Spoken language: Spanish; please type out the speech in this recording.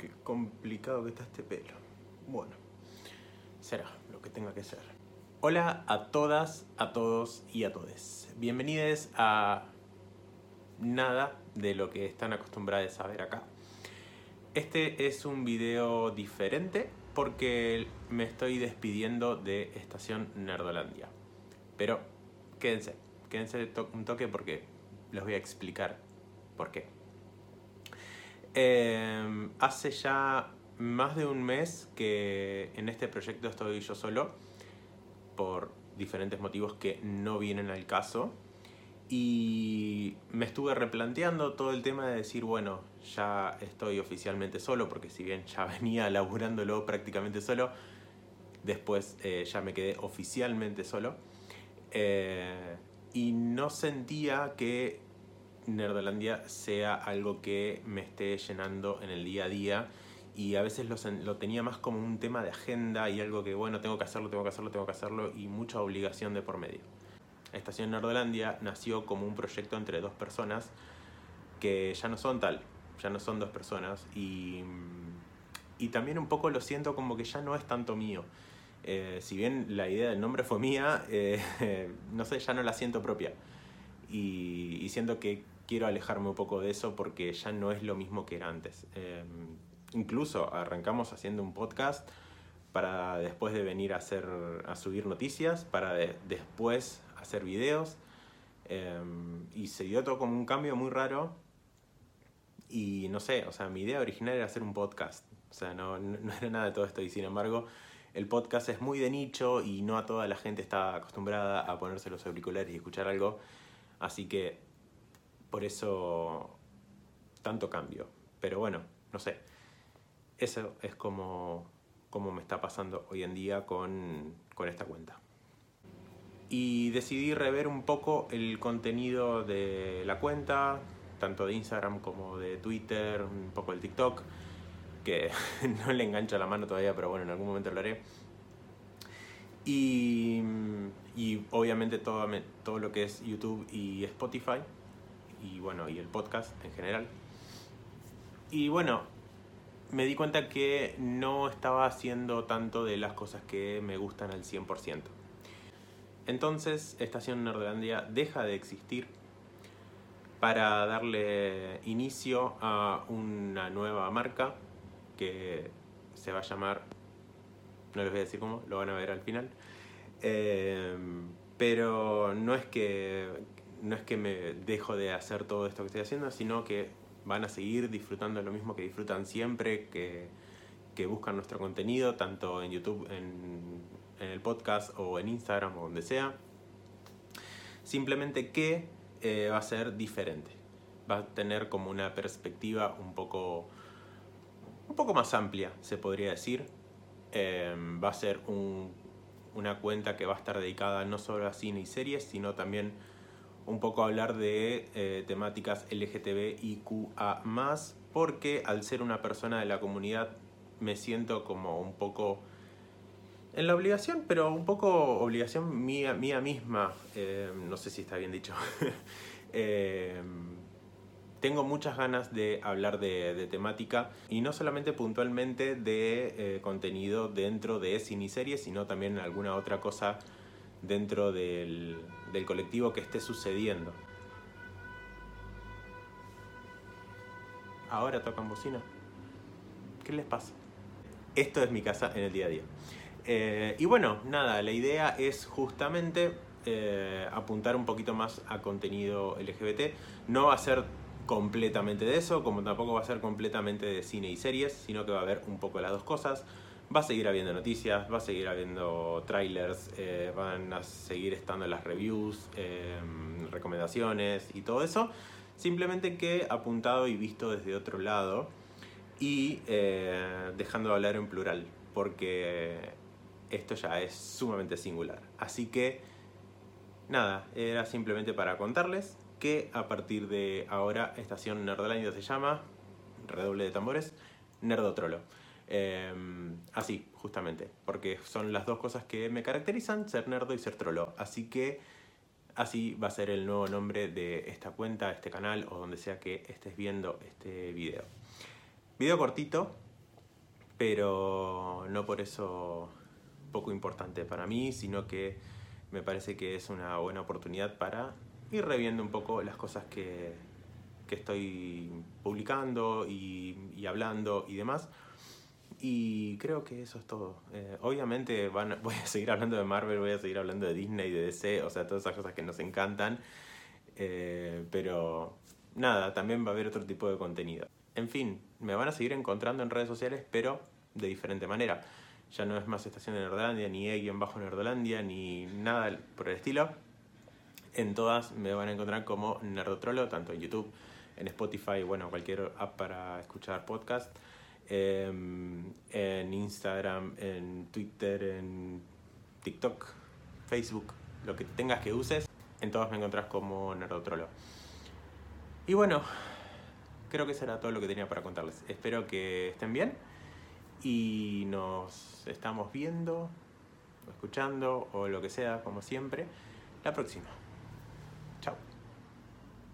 Qué complicado que está este pelo. Bueno, será lo que tenga que ser. Hola a todas, a todos y a todes. Bienvenidos a nada de lo que están acostumbrados a ver acá. Este es un video diferente porque me estoy despidiendo de Estación Nerdolandia. Pero quédense, quédense un toque porque les voy a explicar por qué. Eh, hace ya más de un mes que en este proyecto estoy yo solo, por diferentes motivos que no vienen al caso. Y me estuve replanteando todo el tema de decir, bueno, ya estoy oficialmente solo, porque si bien ya venía laburándolo prácticamente solo, después eh, ya me quedé oficialmente solo. Eh, y no sentía que Nerdolandia sea algo que me esté llenando en el día a día y a veces lo, tenía más como un tema de agenda y algo que bueno, tengo que hacerlo, tengo que hacerlo, tengo que hacerlo y mucha obligación de por medio. Estación Nerdolandia nació como un proyecto entre dos personas que ya no son tal, ya no son dos personas y, y también un poco lo siento como que ya no es tanto mío. Eh, si bien la idea del nombre fue mía, eh, no sé, ya no la siento propia. Y, y siento que quiero alejarme un poco de eso porque ya no es lo mismo que era antes. Em, incluso arrancamos haciendo un podcast para después de venir a, hacer, a subir noticias, para después hacer videos. Em, y se dio todo como un cambio muy raro. Y no sé, o sea, mi idea original era hacer un podcast. O sea, no, no era nada de todo esto. Y sin embargo, el podcast es muy de nicho y no a toda la gente está acostumbrada a ponerse los auriculares y escuchar algo. Así que por eso tanto cambio. Pero bueno, no sé. Eso es como, como me está pasando hoy en día con, con esta cuenta. Y decidí rever un poco el contenido de la cuenta, tanto de Instagram como de Twitter, un poco del TikTok, que no le engancha la mano todavía, pero bueno, en algún momento lo haré. Y, obviamente todo, todo lo que es YouTube y Spotify, y bueno, y el podcast en general. Y bueno, me di cuenta que no estaba haciendo tanto de las cosas que me gustan al 100%. Entonces, Estación Nerdolandia deja de existir para darle inicio a una nueva marca que se va a llamar, no les voy a decir cómo, lo van a ver al final. Eh, pero no es que no es que me dejo de hacer todo esto que estoy haciendo, sino que van a seguir disfrutando lo mismo que disfrutan siempre, que, que buscan nuestro contenido, tanto en YouTube, en, en, el podcast o en Instagram o donde sea. Simplemente que eh, va a ser diferente. Va a tener como una perspectiva un poco, un poco más amplia, se podría decir. Eh, va a ser un, una cuenta que va a estar dedicada no solo a cine y series, sino también un poco hablar de eh, temáticas LGTBIQA, porque al ser una persona de la comunidad me siento como un poco en la obligación, pero un poco obligación mía, mía misma, eh, no sé si está bien dicho. Eh, tengo muchas ganas de hablar de, temática y no solamente puntualmente de contenido dentro de cine y series, sino también alguna otra cosa dentro del, del colectivo que esté sucediendo. Ahora tocan bocina. ¿Qué les pasa? Esto es mi casa en el día a día. Eh, y bueno, nada, la idea es justamente eh, apuntar un poquito más a contenido LGBT. No va a ser completamente de eso, como tampoco va a ser completamente de cine y series, sino que va a haber un poco de las dos cosas. Va a seguir habiendo noticias, va a seguir habiendo trailers, eh, van a seguir estando las reviews, em, recomendaciones y todo eso. Simplemente que apuntado y visto desde otro lado y eh, dejando de hablar en plural, porque esto ya es sumamente singular. Así que, nada, era simplemente para contarles que a partir de ahora Estación Nerdolandia se llama, redoble de tambores, Nerdotrolo. Em, así, justamente, porque son las dos cosas que me caracterizan, ser nerdo y ser trolo. Así que así va a ser el nuevo nombre de esta cuenta, este canal o donde sea que estés viendo este video. Video cortito, pero no por eso poco importante para mí, sino que me parece que es una buena oportunidad para ir reviendo un poco las cosas que, que estoy publicando y, hablando y demás. Y creo que eso es todo. Eh, obviamente van, voy a seguir hablando de Marvel, voy a seguir hablando de Disney, de DC, o sea, todas esas cosas que nos encantan. Eh, pero nada, también va a haber otro tipo de contenido. En fin, me van a seguir encontrando en redes sociales, pero de diferente manera. Ya no es más Estación de Nerdolandia, ni E-Bajo Nerdolandia, ni nada por el estilo. En todas me van a encontrar como Nerdotrolo, tanto en YouTube en Spotify, bueno, cualquier app para escuchar podcast, em, en Instagram, en Twitter, en TikTok, Facebook, lo que tengas que uses, en todas me encontrás como Nerdotrolo. Y bueno, creo que eso era todo lo que tenía para contarles. Espero que estén bien y nos estamos viendo, escuchando o lo que sea, como siempre, la próxima.